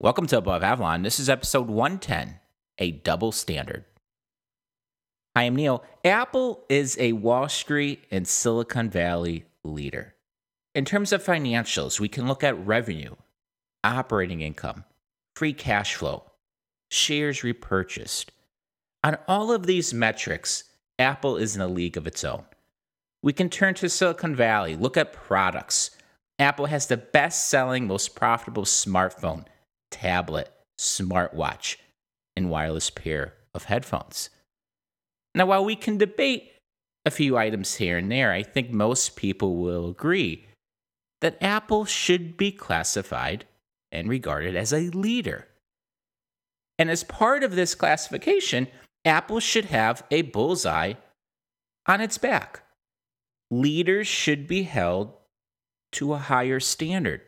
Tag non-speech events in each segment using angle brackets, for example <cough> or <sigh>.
Welcome to Above Avalon. This is episode 110 A Double Standard. Hi, I'm Neil. Apple is a Wall Street and Silicon Valley leader. In terms of financials, we can look at revenue, operating income, free cash flow, shares repurchased. On all of these metrics, Apple is in a league of its own. We can turn to Silicon Valley, look at products. Apple has the best selling, most profitable smartphone tablet, smartwatch, and wireless pair of headphones. Now, while we can debate a few items here and there, I think most people will agree that Apple should be classified and regarded as a leader. And as part of this classification, Apple should have a bullseye on its back. Leaders should be held to a higher standard.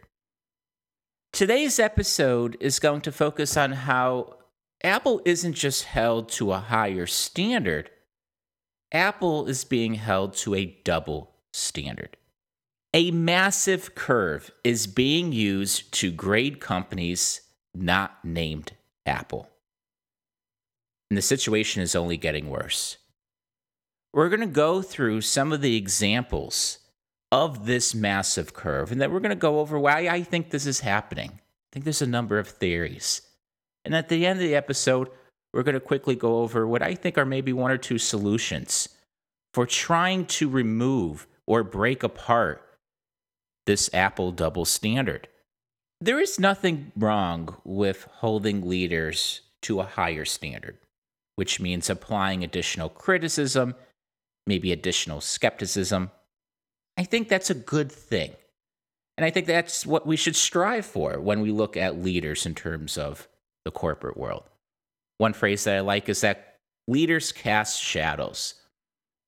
Today's episode is going to focus on how Apple isn't just held to a higher standard, Apple is being held to a double standard. A massive curve is being used to grade companies not named Apple. And the situation is only getting worse. We're going to go through some of the examples of this massive curve, and then we're going to go over why I think this is happening. I think there's a number of theories. And at the end of the episode, we're going to quickly go over what I think are maybe one or two solutions for trying to remove or break apart this Apple double standard. There is nothing wrong with holding leaders to a higher standard, which means applying additional criticism, maybe additional skepticism, I think that's a good thing. And I think that's what we should strive for when we look at leaders in terms of the corporate world. One phrase that I like is that leaders cast shadows.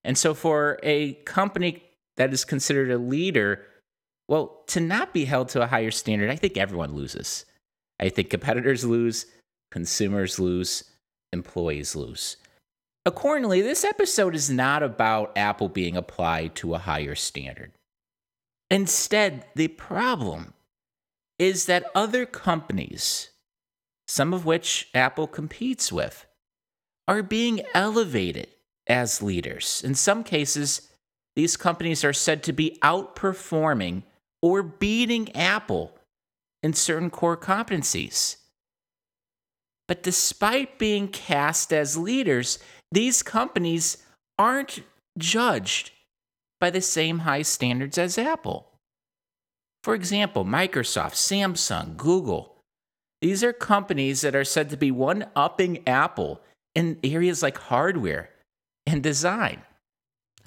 And so for a company that is considered a leader, well, to not be held to a higher standard, I think everyone loses. I think competitors lose, consumers lose, employees lose. Accordingly, this episode is not about Apple being applied to a higher standard. Instead, the problem is that other companies, some of which Apple competes with, are being elevated as leaders. In some cases, these companies are said to be outperforming or beating Apple in certain core competencies. But despite being cast as leaders, these companies aren't judged by the same high standards as Apple. For example, Microsoft, Samsung, Google. These are companies that are said to be one upping Apple in areas like hardware and design.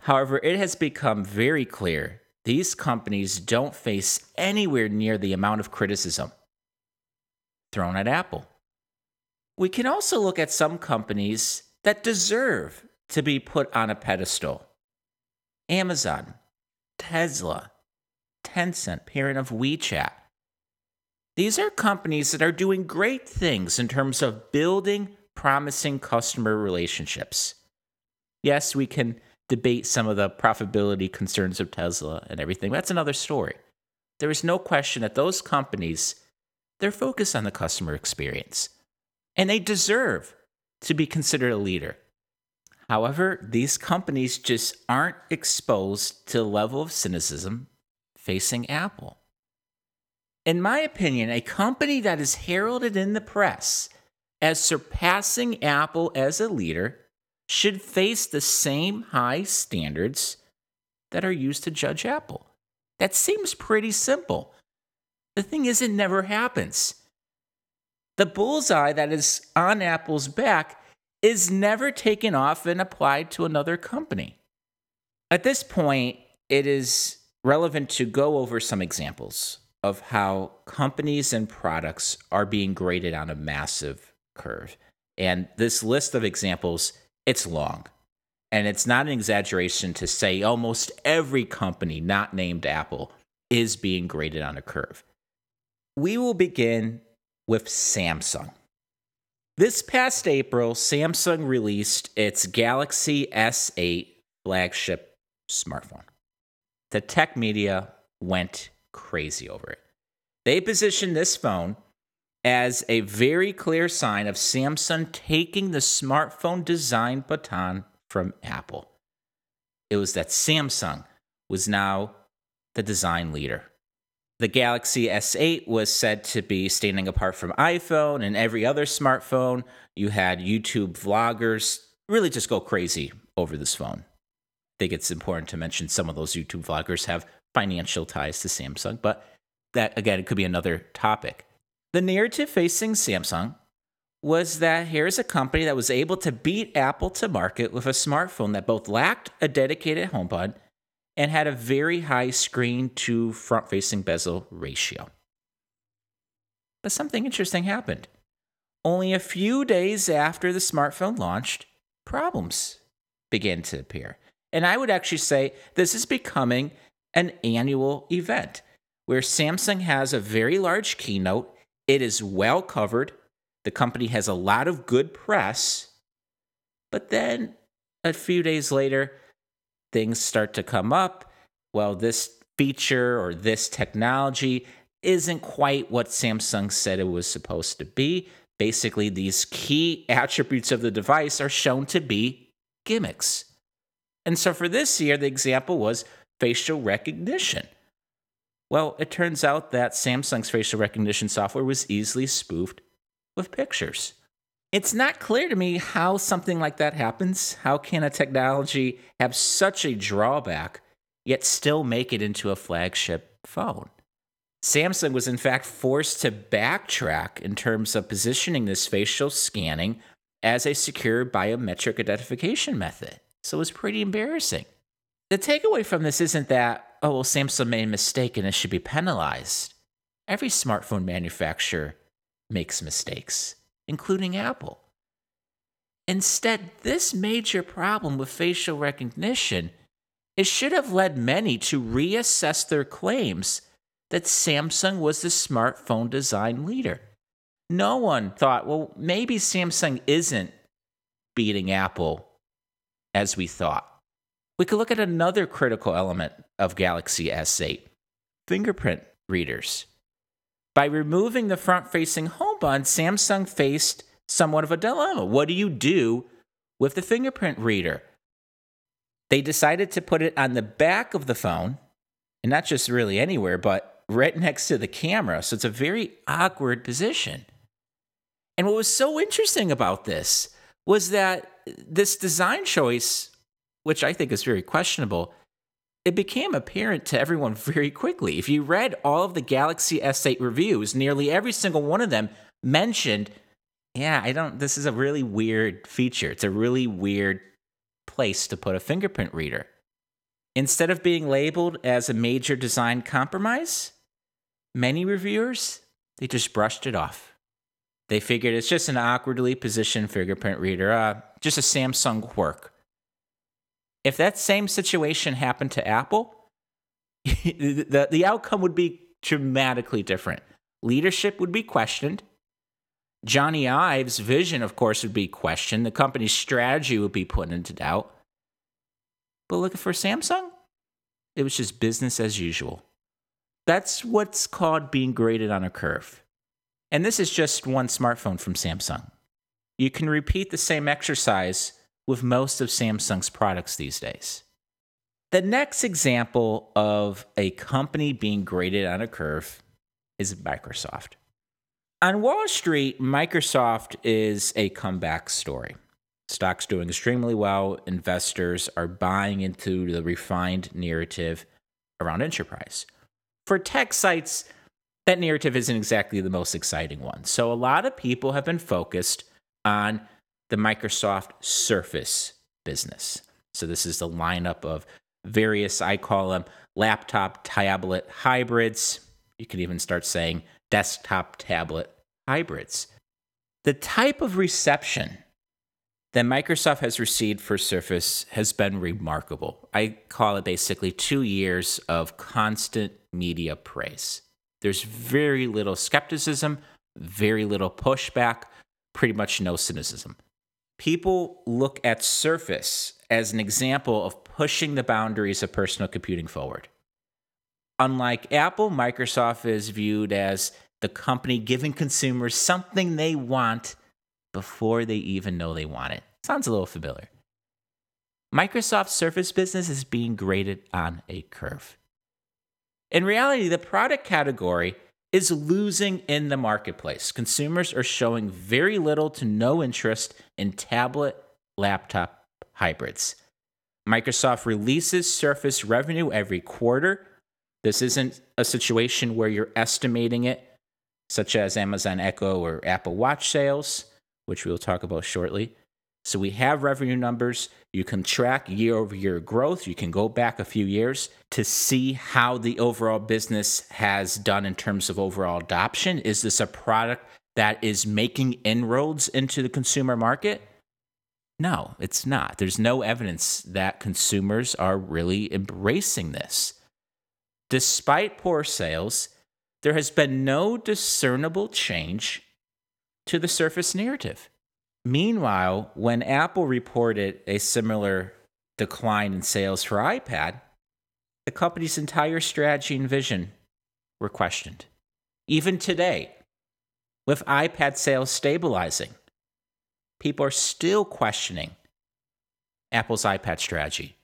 However, it has become very clear these companies don't face anywhere near the amount of criticism thrown at Apple. We can also look at some companies that deserve to be put on a pedestal Amazon, Tesla, Tencent, parent of WeChat. These are companies that are doing great things in terms of building promising customer relationships. Yes, we can debate some of the profitability concerns of Tesla and everything. That's another story. There is no question that those companies, they're focused on the customer experience. And they deserve to be considered a leader. However, these companies just aren't exposed to the level of cynicism facing Apple. In my opinion, a company that is heralded in the press as surpassing Apple as a leader should face the same high standards that are used to judge Apple. That seems pretty simple. The thing is, it never happens. The bullseye that is on Apple's back is never taken off and applied to another company. At this point, it is relevant to go over some examples of how companies and products are being graded on a massive curve. And this list of examples, it's long. And it's not an exaggeration to say almost every company not named Apple is being graded on a curve. We will begin with Samsung. This past April, Samsung released its Galaxy S8 flagship smartphone. The tech media went crazy over it. They positioned this phone as a very clear sign of Samsung taking the smartphone design baton from Apple. It was that Samsung was now the design leader. The Galaxy S8 was said to be standing apart from iPhone and every other smartphone. You had YouTube vloggers really just go crazy over this phone. I think it's important to mention some of those YouTube vloggers have financial ties to Samsung, but that again, it could be another topic. The narrative facing Samsung was that here's a company that was able to beat Apple to market with a smartphone that both lacked a dedicated home button and had a very high screen to front facing bezel ratio. But something interesting happened. Only a few days after the smartphone launched, problems began to appear. And I would actually say this is becoming an annual event where Samsung has a very large keynote. It is well covered. The company has a lot of good press. But then a few days later, things start to come up. Well, this feature or this technology isn't quite what Samsung said it was supposed to be. Basically, these key <laughs> attributes of the device are shown to be gimmicks. And so for this year, the example was facial recognition. Well, it turns out that Samsung's facial recognition software was easily spoofed with pictures. It's not clear to me how something like that happens. How can a technology have such a drawback, yet still make it into a flagship phone? Samsung was in fact forced to backtrack in terms of positioning this facial scanning as a secure biometric identification method. So it was pretty embarrassing. The takeaway from this isn't that, oh, well, Samsung made a mistake and it should be penalized. Every smartphone manufacturer makes mistakes, including Apple. Instead, this major problem with facial recognition it should have led many to reassess their claims that Samsung was the smartphone design leader. No one thought, well, maybe Samsung isn't beating Apple as we thought. We could look at another critical element of Galaxy S8 fingerprint readers. By removing the front facing home button, Samsung faced somewhat of a dilemma. What do you do with the fingerprint reader? They decided to put it on the back of the phone, and not just really anywhere, but right next to the camera. So it's a very awkward position. And what was so interesting about this was that this design choice, which I think is very questionable, it became apparent to everyone <laughs> very quickly. If you read all of the Galaxy S8 reviews, nearly every single one of them mentioned, yeah, I don't, this is a really weird feature. It's a really weird place to put a fingerprint reader. Instead of being labeled as a major design compromise, many reviewers, they just brushed it off. They figured it's just an awkwardly positioned fingerprint reader, uh, just a Samsung quirk. If that same situation happened to Apple, <laughs> the, the outcome would be dramatically different. Leadership would be questioned. Jony Ive's vision, of course, would be questioned. The company's strategy would be put into doubt. But looking for Samsung, it was just business as usual. That's what's called being graded on a curve. And this is just one smartphone from Samsung. You can repeat the same exercise with most of Samsung's products these days. The next example of a company being graded on a curve is Microsoft. On Wall Street, Microsoft is a comeback story. Stock's doing extremely well. Investors are buying into the refined narrative around enterprise. For tech sites, that narrative isn't exactly the most exciting one. So a lot of people have been focused on the Microsoft Surface business. So this is the lineup of various, I call them laptop tablet hybrids. You could even start saying desktop tablet hybrids. The type of reception that Microsoft has received for Surface has been remarkable. I call it basically two years of constant media praise. There's very little skepticism, very little pushback, pretty much no cynicism people look at Surface as an example of pushing the boundaries of personal computing forward. Unlike Apple, Microsoft is viewed as the company giving consumers something they want before they even know they want it. Sounds a little familiar. Microsoft's Surface business is being graded on a curve. In reality, the product category is losing in the marketplace. Consumers are showing very little to no interest in tablet laptop hybrids. Microsoft releases Surface revenue every quarter. This isn't a situation where you're estimating it, such as Amazon Echo or Apple Watch sales, which we'll talk about shortly. So we have revenue numbers. You can track year over year growth. You can go back a few years to see how the overall business has done in terms of overall adoption. Is this a product that is making inroads into the consumer market? No, it's not. There's no evidence that consumers are really embracing this. Despite poor sales, there has been no discernible change to the Surface narrative. Meanwhile, when Apple reported a similar decline in sales for iPad, the company's entire strategy and vision were questioned. Even today, with iPad sales stabilizing, people are still questioning Apple's iPad strategy.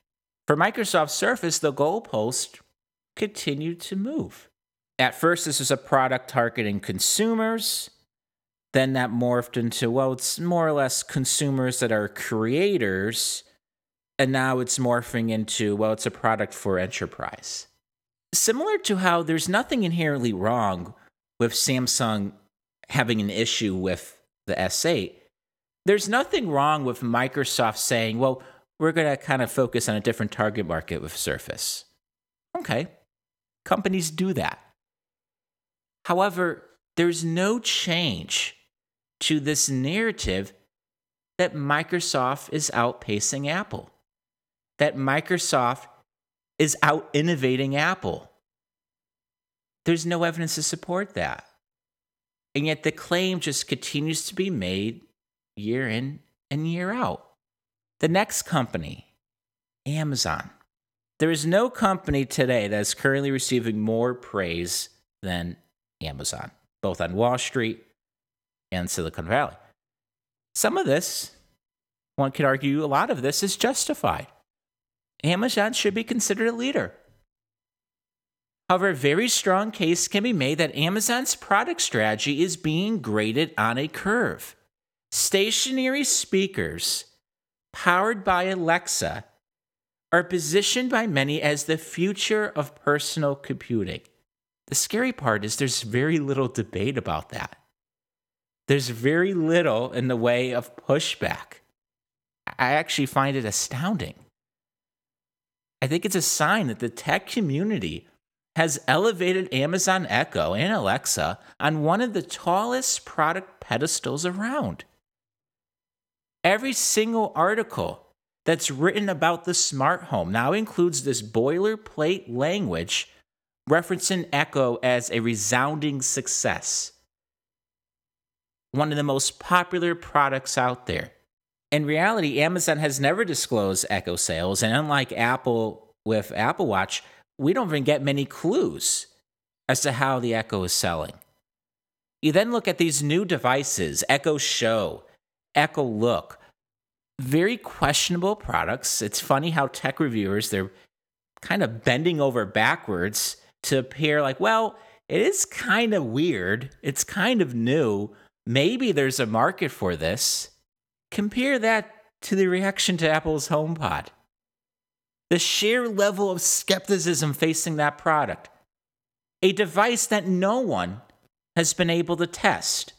For Microsoft Surface, the goalpost continued to move. At first, this was a product targeting consumers then that morphed into, well, it's more or less consumers that are creators. And now it's morphing into, well, it's a product for enterprise. Similar to how there's nothing inherently wrong with Samsung having an issue with the S8, there's nothing wrong with Microsoft saying, well, we're going to kind of focus on a different target market with Surface. Okay, companies do that. However, there's no change to this narrative that Microsoft is outpacing Apple, that Microsoft is out innovating Apple. There's no evidence to support that. And yet the claim just continues to be made year in and year out. The next company, Amazon. There is no company today that is currently receiving more praise than Amazon, both on Wall Street and Silicon Valley. Some of this, one could argue a lot of this is justified. Amazon should be considered a leader. However, a very strong case can be made that Amazon's product strategy is being graded on a curve. Stationary speakers powered by Alexa are positioned by many as the future of personal computing. The scary part is there's very little debate about that there's very little in the way of pushback. I actually find it astounding. I think it's a sign that the tech community has elevated Amazon Echo and Alexa on one of the tallest product pedestals around. Every single article that's written about the smart home now includes this boilerplate language referencing Echo as a resounding success one of the most popular products out there. In reality, Amazon has never disclosed Echo sales, and unlike Apple with Apple Watch, we don't even get many clues as to how the Echo is selling. You then look at these new devices Echo Show, Echo Look, very questionable products. It's funny how tech reviewers, they're kind of bending over backwards to appear like, well, it is kind of weird. It's kind of new maybe there's a market for this. Compare that to the reaction to Apple's HomePod. The sheer level of skepticism facing that product. A device that no one has been able to test.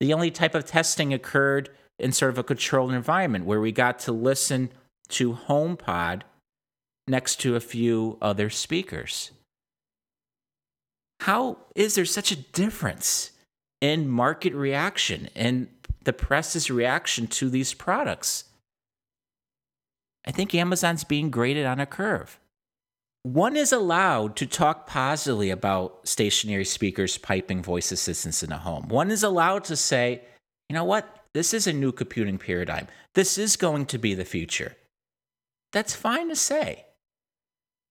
The only type of testing occurred in sort of a controlled environment where we got to listen to HomePod next to a few other speakers. How is there such a difference and market reaction and the press's reaction to these products. I think Amazon's being graded on a curve. One is allowed to talk positively about stationary speakers, piping voice assistants in a home. One is allowed to say, you know what? This is a new computing paradigm. This is going to be the future. That's fine to say.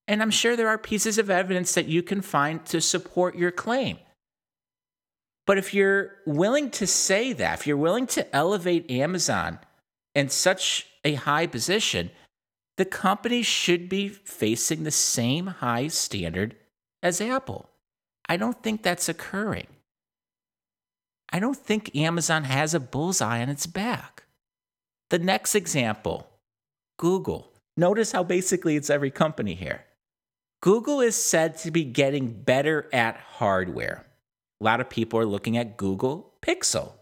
And I'm sure there are pieces of evidence that you can find to support your claim. But if you're willing to say that, if you're willing to elevate Amazon in such a high position, the company should be facing the same high standard as Apple. I don't think that's occurring. I don't think Amazon has a bullseye on its back. The next example Google. Notice how basically it's every company here. Google is said to be getting better at hardware. A lot of people are looking at Google Pixel,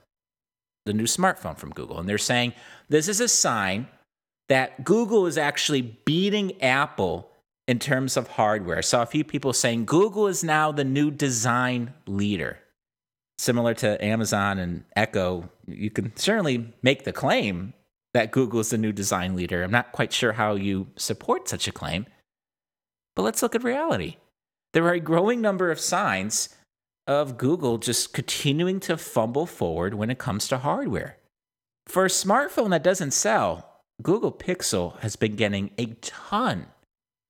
the new smartphone from Google, and they're saying this is a sign that Google is actually beating Apple in terms of hardware. I saw a few people saying Google is now the new design leader. Similar to Amazon and Echo, you can certainly make the claim that Google is the new design leader. I'm not quite sure how you support such a claim, but let's look at reality. There are a growing number of signs of Google just continuing to fumble forward when it comes to hardware. For a smartphone that doesn't sell, Google Pixel has been getting a ton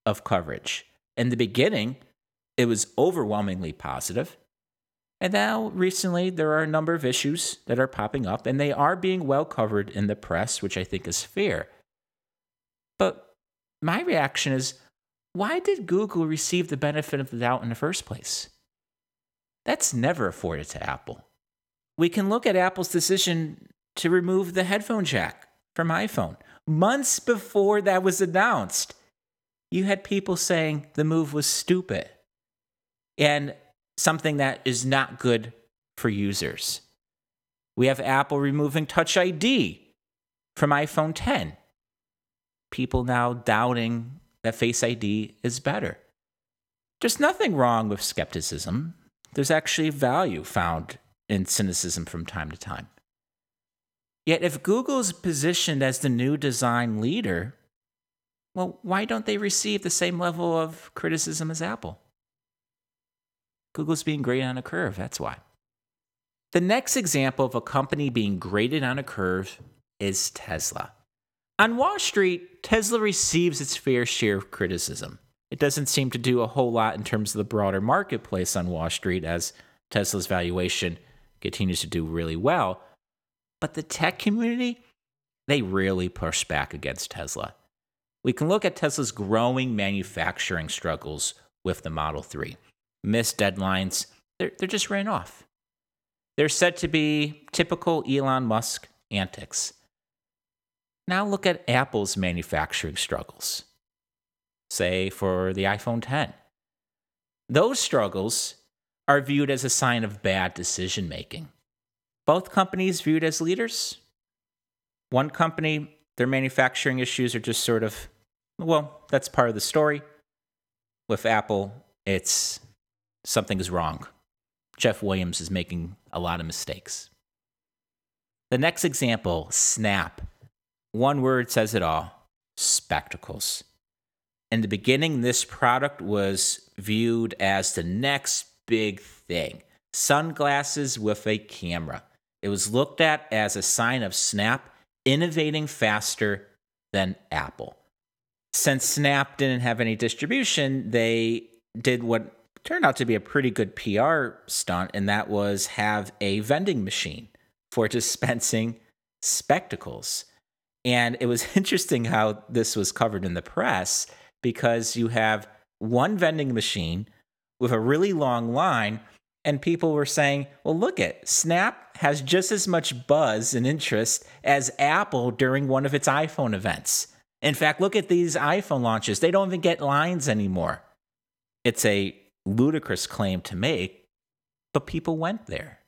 of coverage. In the beginning, it was overwhelmingly positive. And now, recently, there are a number of issues that are popping up, and they are being well covered in the press, which I think is fair. But my reaction is why did Google receive the benefit of the doubt in the first place? That's never afforded to Apple. We can look at Apple's decision to remove the headphone jack from iPhone. Months before that was announced, you had people saying the move was stupid. And something that is not good for users. We have Apple removing Touch ID from iPhone 10. People now doubting that Face ID is better. There's nothing wrong with skepticism. There's actually value found in cynicism from time to time. Yet, if Google is positioned as the new design leader, well, why don't they receive the same level of criticism as Apple? Google's being graded on a curve, that's why. The next example of a company being graded on a curve is Tesla. On Wall Street, Tesla receives its fair share of criticism. It doesn't seem to do a whole lot in terms of the broader marketplace on Wall Street as Tesla's valuation continues to do really well. But the tech community, they really push back against Tesla. We can look at Tesla's growing manufacturing struggles with the Model 3 missed deadlines. They're, they're just ran off. They're said to be typical Elon Musk antics. Now look at Apple's manufacturing struggles, say for the iPhone 10. Those struggles are viewed as a sign of bad decision making. Both companies viewed as leaders. One company, their manufacturing issues are just sort of, well, that's part of the story. With Apple, it's something is wrong. Jeff Williams is making a lot of mistakes. The next example Snap. One word says it all spectacles. In the beginning, this product was viewed as the next big thing sunglasses with a camera. It was looked at as a sign of Snap innovating faster than Apple. Since Snap didn't have any distribution, they did what turned out to be a pretty good PR stunt, and that was have a vending machine for <laughs> dispensing spectacles. And it was <laughs> interesting how this was covered in the press because you have one vending machine with a really long line, and people were saying, well, look at Snap has just as much buzz and interest as Apple during one of its iPhone events. In fact, look at these iPhone launches. They don't even get lines anymore. It's a ludicrous claim to make, but people went there.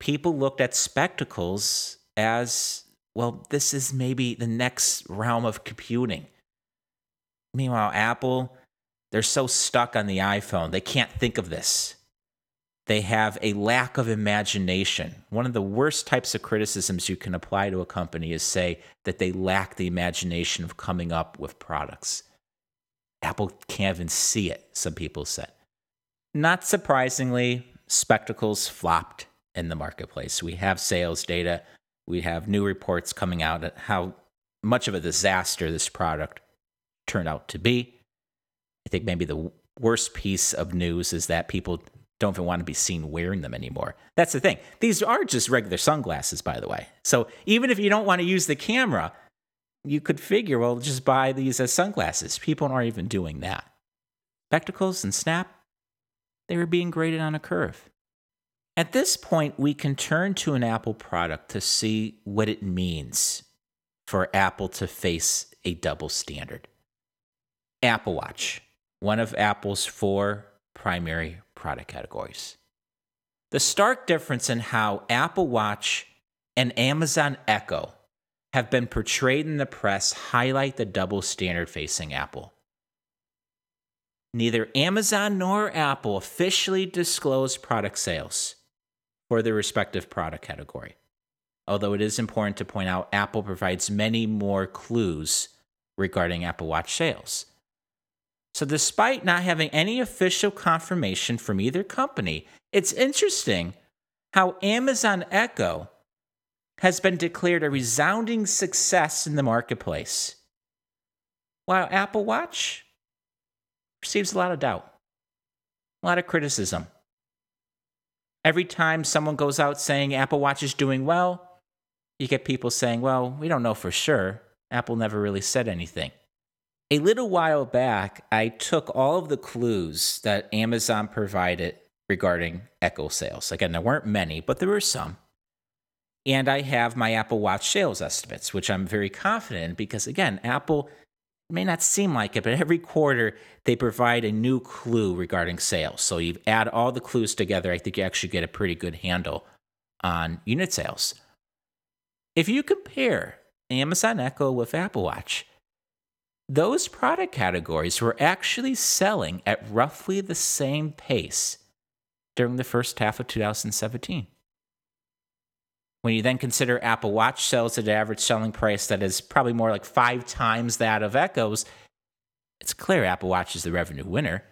People looked at spectacles as well, this is maybe the next realm of computing. Meanwhile, Apple, they're so stuck on the iPhone, they can't think of this. They have a lack of imagination. One of the worst types of criticisms you can apply to a company is say that they lack the imagination of coming up with products. Apple can't even see it, some people said. Not surprisingly, spectacles flopped in the marketplace. We have sales data, we have new reports coming out at how much of a disaster this product turned out to be. I think maybe the worst piece of news is that people don't even want to be seen wearing them anymore. That's the thing. These are just regular sunglasses, by the way. So even if you don't want to use the camera, you could figure, well, just buy these as sunglasses. People aren't even doing that. Spectacles and Snap, they were being graded on a curve. At this point, we can turn to an Apple product to see what it means for Apple to face a double standard. Apple Watch, one of Apple's four primary product categories. The stark difference in how Apple Watch and Amazon Echo have been portrayed in the press highlight the double standard facing Apple. Neither Amazon nor Apple officially disclose product sales for their respective product category. Although it is important to point out, Apple provides many more clues regarding Apple Watch sales. So, despite not having any official confirmation from either company, it's interesting how Amazon Echo has been declared a resounding success in the marketplace, while Apple Watch receives a lot of doubt, a lot of criticism. Every time someone goes out saying Apple Watch is doing well, you get people saying, well, we don't know for sure. Apple never really said anything. A little while back, I took all of the clues that Amazon provided regarding Echo sales. Again, there weren't many, but there were some. And I have my Apple Watch sales estimates, which I'm very confident in because, again, Apple may not seem like it, but every quarter they provide a new clue regarding sales. So you add all the clues together, I think you actually get a pretty good handle on unit sales. If you compare Amazon Echo with Apple Watch, those product categories were actually selling at roughly the same pace during the first half of 2017. When you then consider Apple Watch sells at an average selling price that is probably more like five times that of Echo's, it's clear Apple Watch is the revenue winner.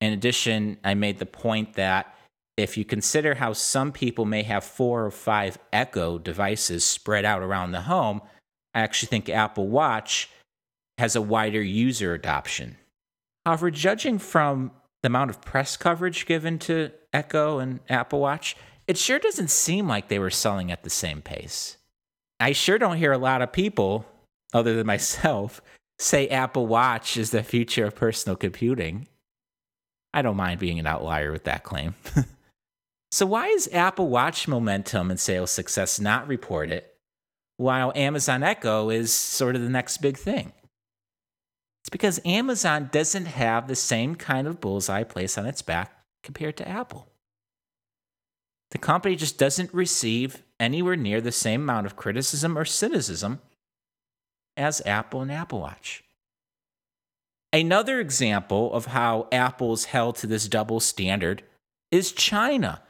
In addition, I made the point that if you consider how some people may have four or five Echo devices spread out around the home, I actually think Apple Watch has a wider user adoption. However, judging from the amount of press coverage given to Echo and Apple Watch, it sure doesn't seem like they were selling at the same pace. I sure don't hear a lot of people, other than myself, <laughs> say Apple Watch is the future of personal computing. I don't mind being an outlier with that claim. <laughs> so, why is Apple Watch momentum and sales success not reported while Amazon Echo is sort of the next big thing? It's because Amazon doesn't have the same kind of bullseye place on its back compared to Apple the company just doesn't receive anywhere near the same amount of criticism or cynicism as Apple and Apple Watch. Another example of how Apple's held to this double standard is China.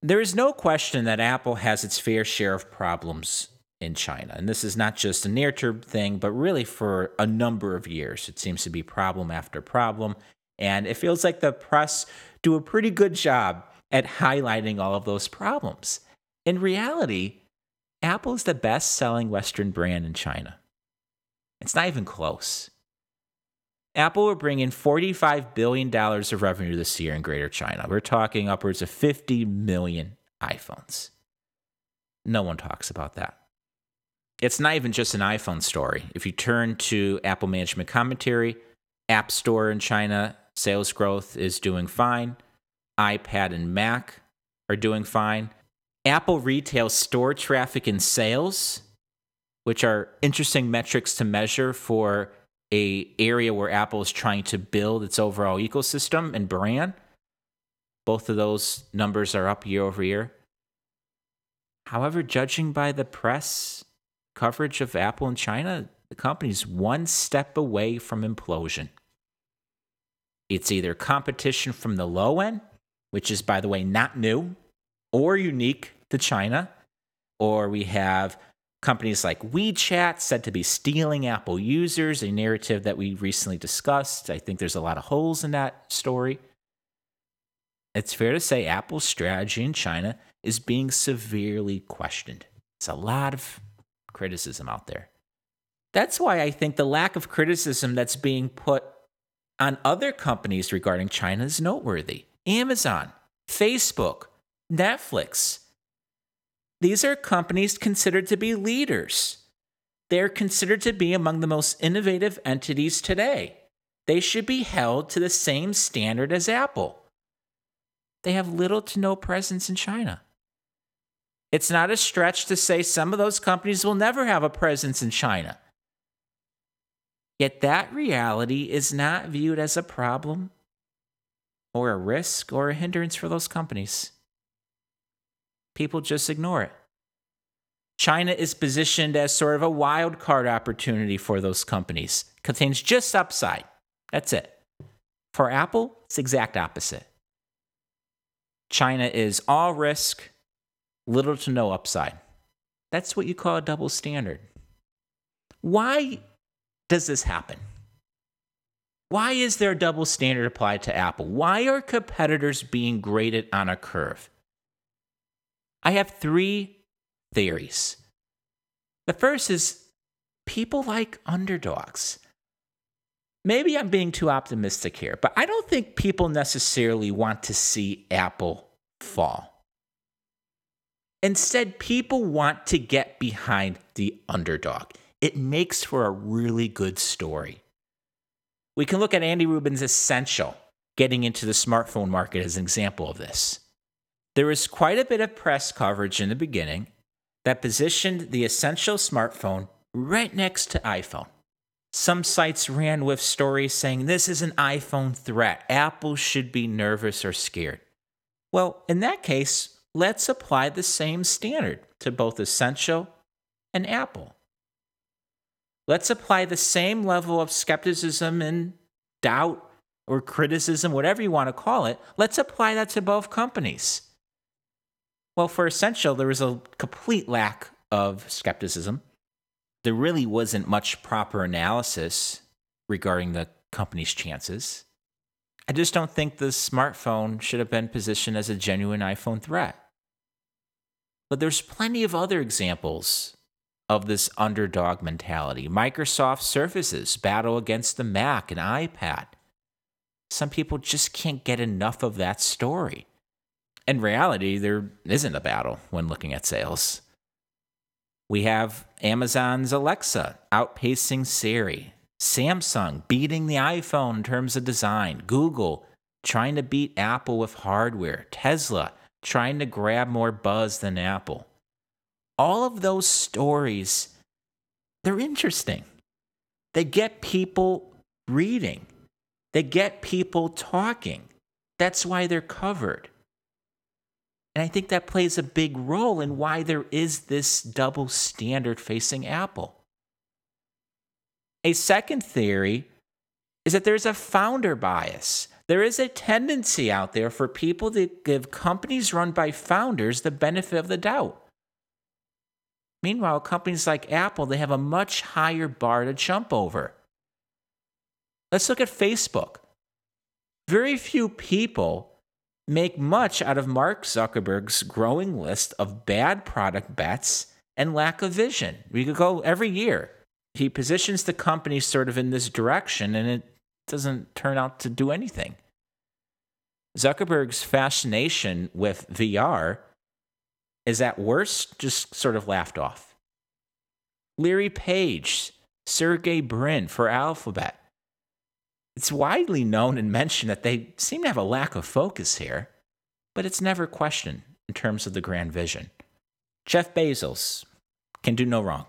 There is no question that Apple has its fair share of problems in China. And this is not just a near term thing, but really for a number of years. It seems to be problem after problem. And it feels like the press do a pretty good job at highlighting all of those problems. In reality, Apple is the best selling Western brand in China. It's not even close. Apple will bring in $45 billion of revenue this year in Greater China. We're talking upwards of 50 million iPhones. No one talks about that. It's not even just an iPhone story. If you turn to Apple management commentary, App Store in China, sales growth is doing fine iPad, and Mac are doing fine. Apple retail store traffic and sales, which are interesting metrics to measure for a area where Apple is trying to build its overall ecosystem and brand. Both of those numbers are up year over year. However, judging by the press coverage of Apple in China, the company's one step away from implosion. It's either competition from the low end which is, by the way, not new or unique to China. Or we have companies like WeChat said to be stealing Apple users, a narrative that we recently discussed. I think there's a lot of holes in that story. It's fair to say Apple's strategy in China is being severely questioned. It's a lot of criticism out there. That's why I think the lack of criticism that's being put on other companies regarding China is noteworthy. Amazon Facebook, Netflix. These are companies considered to be leaders. They're considered to be among the most innovative entities today. They should be held to the same standard as Apple. They have little to no presence in China. It's not a stretch to say some of those companies will never have a presence in China. Yet that reality is not viewed as a problem or a risk or a hindrance for those companies. People just ignore it. China is positioned as sort of a wild card opportunity for those companies. Contains just upside. That's it. For Apple, it's the exact opposite. China is all risk, little to no upside. That's what you call a double standard. Why does this happen? Why is there a double standard applied to Apple? Why are competitors being graded on a curve? I have three theories. The first is people like underdogs. Maybe I'm being too optimistic here, but I don't think people necessarily want to see Apple fall. Instead, people want to get behind the underdog. It makes for a really good story. We can look at Andy Rubin's Essential getting into the smartphone market as an example of this. There was quite a bit of press coverage in the beginning that positioned the Essential smartphone right next to iPhone. Some sites ran with stories saying this is an iPhone threat. Apple should be nervous or scared. Well, in that case, let's apply the same standard to both Essential and Apple. Let's apply the same level of skepticism and doubt or criticism, whatever you want to call it. Let's apply that to both companies. Well, for Essential, there was a complete lack of skepticism. There really wasn't much proper analysis regarding the company's chances. I just don't think the smartphone should have been positioned as a genuine iPhone threat. But there's plenty of other examples of this underdog mentality. Microsoft Surfaces battle against the Mac and iPad. Some people just can't get enough of that story. In reality, there isn't a battle when looking at sales. We have Amazon's Alexa outpacing Siri, Samsung beating the iPhone in terms of design, Google trying to beat Apple with hardware, Tesla trying to grab more buzz than Apple all of those stories, they're interesting. They get people reading, they get people talking. That's why they're covered. And I think that plays a big role in why there is this double standard facing Apple. A second theory is that there's a founder bias. There is a tendency out there for people to give companies run by founders the benefit of the doubt. Meanwhile, companies like Apple, they have a much higher bar to jump over. Let's look at Facebook. Very few people make much out of Mark Zuckerberg's growing list of bad product bets and lack of vision. We could go every year. He positions the company sort of in this direction and it doesn't turn out to do anything. Zuckerberg's fascination with VR is at worst just sort of laughed off. Larry Page, Sergey Brin for Alphabet. It's widely known and mentioned that they seem to have a lack of focus here, but it's never questioned in terms of the grand vision. Jeff Bezos can do no wrong.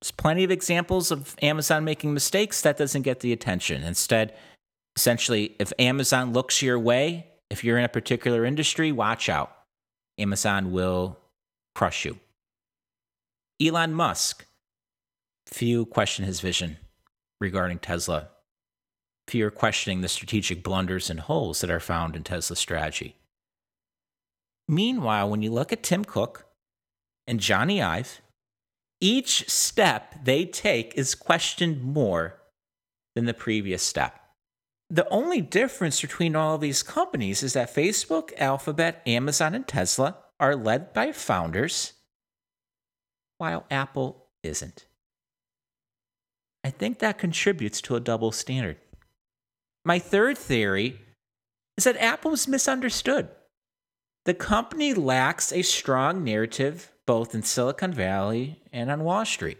There's plenty of examples of Amazon making mistakes that doesn't get the attention. Instead, essentially, if Amazon looks your way, if you're in a particular industry, watch out. Amazon will crush you. Elon Musk, few question his vision regarding Tesla. Few are questioning the strategic blunders and holes that are found in Tesla's strategy. Meanwhile, when you look at Tim Cook and Jony Ive, each step they take is questioned more than the previous step. The only difference between all of these companies is that Facebook, Alphabet, Amazon, and Tesla are led by founders, while Apple isn't. I think that contributes to a double standard. My third theory is that Apple is misunderstood. The company lacks a strong narrative both in Silicon Valley and on Wall Street.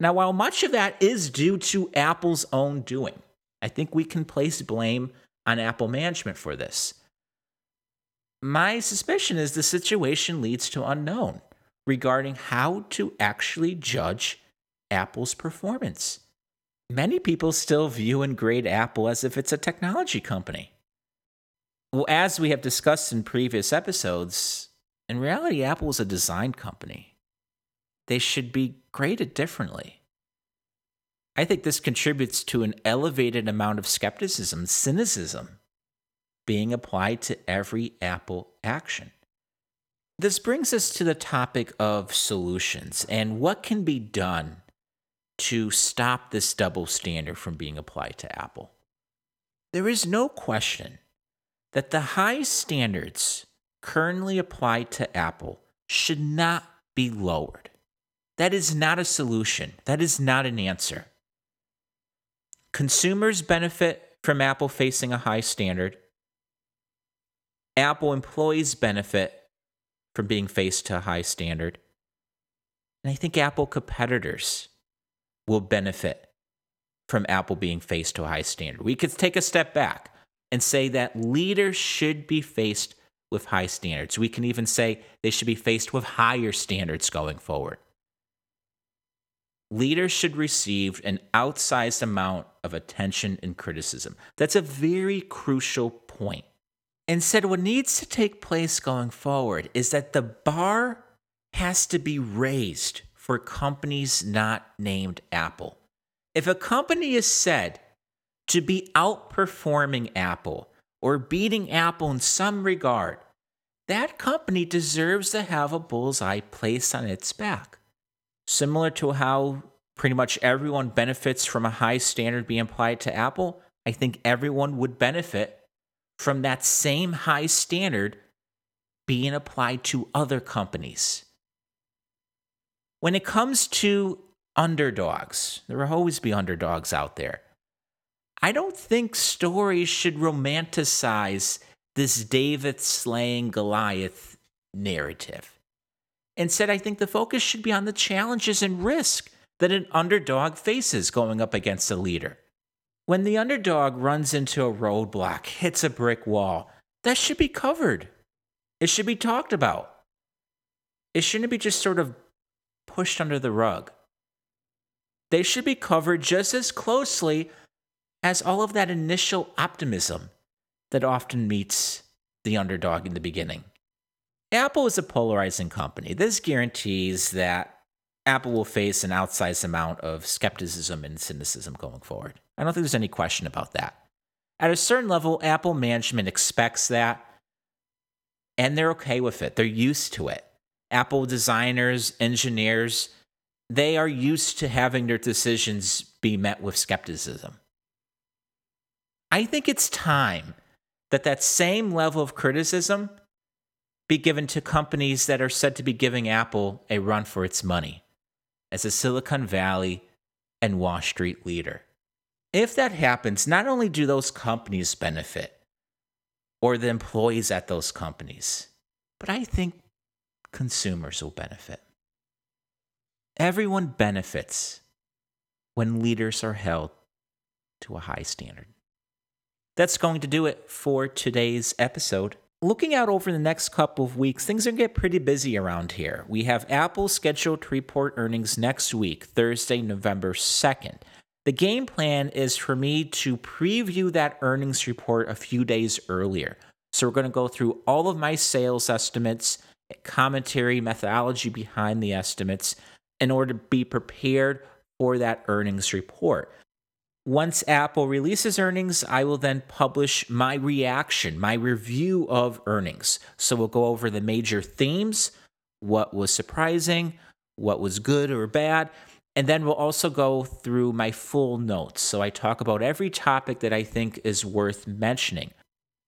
Now, while much of that is due to Apple's own doing, I think we can place blame on Apple management for this. My suspicion is the situation leads to unknown regarding how to actually judge Apple's performance. Many people still view and grade Apple as if it's a technology company. Well, as we have discussed in previous episodes, in reality, Apple is a design company. They should be graded differently. I think this contributes to an elevated amount of skepticism, cynicism being applied to every Apple action. This brings us to the topic of solutions and what can be done to stop this double standard from being applied to Apple. There is no question that the high standards currently applied to Apple should not be lowered. That is not a solution. That is not an answer. Consumers benefit from Apple facing a high standard. Apple employees benefit from being faced to a high standard. And I think Apple competitors will benefit from Apple being faced to a high standard. We could take a step back and say that leaders should be faced with high standards. We can even say they should be faced with higher standards going forward. Leaders should receive an outsized amount of attention and criticism. That's a very crucial point. Instead, what needs to take place going forward is that the bar has to be raised for companies not named Apple. If a company is said to be outperforming Apple or beating Apple in some regard, that company deserves to have a bullseye placed on its back. Similar to how pretty much everyone benefits from a high standard being applied to Apple, I think everyone would benefit from that same high standard being applied to other companies. When it comes to underdogs, there will always be underdogs out there. I don't think stories should romanticize this David slaying Goliath narrative. Instead, I think the focus should be on the challenges and risk that an underdog faces going up against a leader. When the underdog runs into a roadblock, hits a brick wall, that should be covered. It should be talked about. It shouldn't be just sort of pushed under the rug. They should be covered just as closely as all of that initial optimism that often meets the underdog in the beginning. Apple is a polarizing company. This guarantees that Apple will face an outsized amount of skepticism and cynicism going forward. I don't think there's any question about that. At a certain level, Apple management expects that, and they're okay with it. They're used to it. Apple designers, engineers, they are used to having their decisions be met with skepticism. I think it's time that that same level of criticism be given to companies that are said to be giving Apple a run for its money as a Silicon Valley and Wall Street leader. If that happens, not only do those companies benefit or the employees at those companies, but I think consumers will benefit. Everyone benefits when leaders are held to a high standard. That's going to do it for today's episode. Looking out over the next couple of weeks, things are going to get pretty busy around here. We have Apple scheduled to report earnings next week, Thursday, November 2nd. The game plan is for me to preview that earnings report a few days earlier. So we're going to go through all of my sales estimates, commentary, methodology behind the estimates in order to be prepared for that earnings report. Once Apple releases earnings, I will then publish my reaction, my review of earnings. So we'll go over the major themes, what was surprising, what was good or bad, and then we'll also go through my full notes. So I talk about every topic that I think is worth mentioning.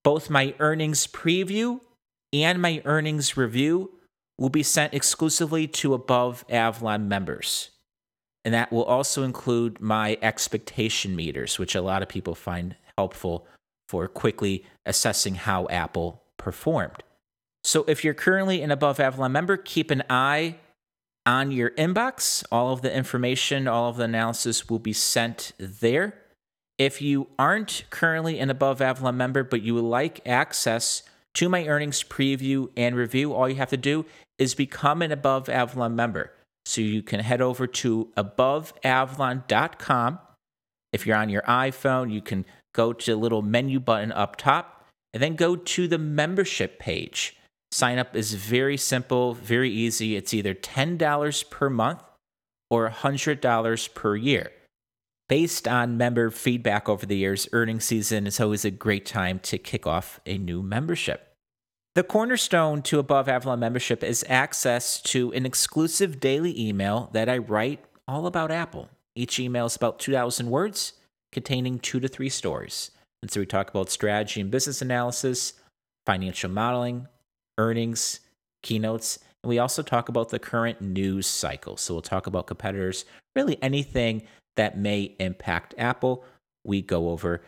Both my earnings preview and my earnings review will be sent exclusively to above Avalon members. And that will also include my expectation meters, which a lot of people find helpful for quickly assessing how Apple performed. So if you're currently an Above Avalon member, keep an eye on your inbox. All of the information, all of the analysis will be sent there. If you aren't currently an Above Avalon member, but you would like access to my earnings preview and review, all you have to do is become an Above Avalon member. So you can head over to aboveavalon.com. If you're on your iPhone, you can go to the little menu button up top and then go to the membership page. Sign up is very simple, very easy. It's either $10 per month or $100 per year. Based on member feedback over the years, earning season is always a great time to kick off a new membership. The cornerstone to Above Avalon membership is access to an exclusive daily email that I write all about Apple. Each email is about 2,000 words containing two to three stories. And so we talk about strategy and business analysis, financial modeling, earnings, keynotes, and we also talk about the current news cycle. So we'll talk about competitors, really anything that may impact Apple, we go over.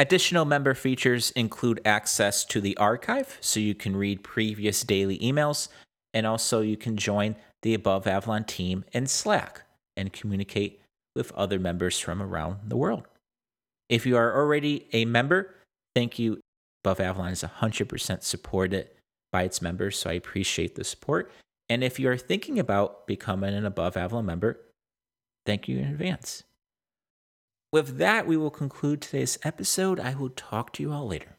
Additional member features include access to the archive, so you can read previous daily emails, and also you can join the Above Avalon team in Slack and communicate with other members from around the world. If you are already a member, thank you. Above Avalon is 100% supported by its members, so I appreciate the support. And if you are thinking about becoming an Above Avalon member, thank you in advance. With that, we will conclude today's episode. I will talk to you all later.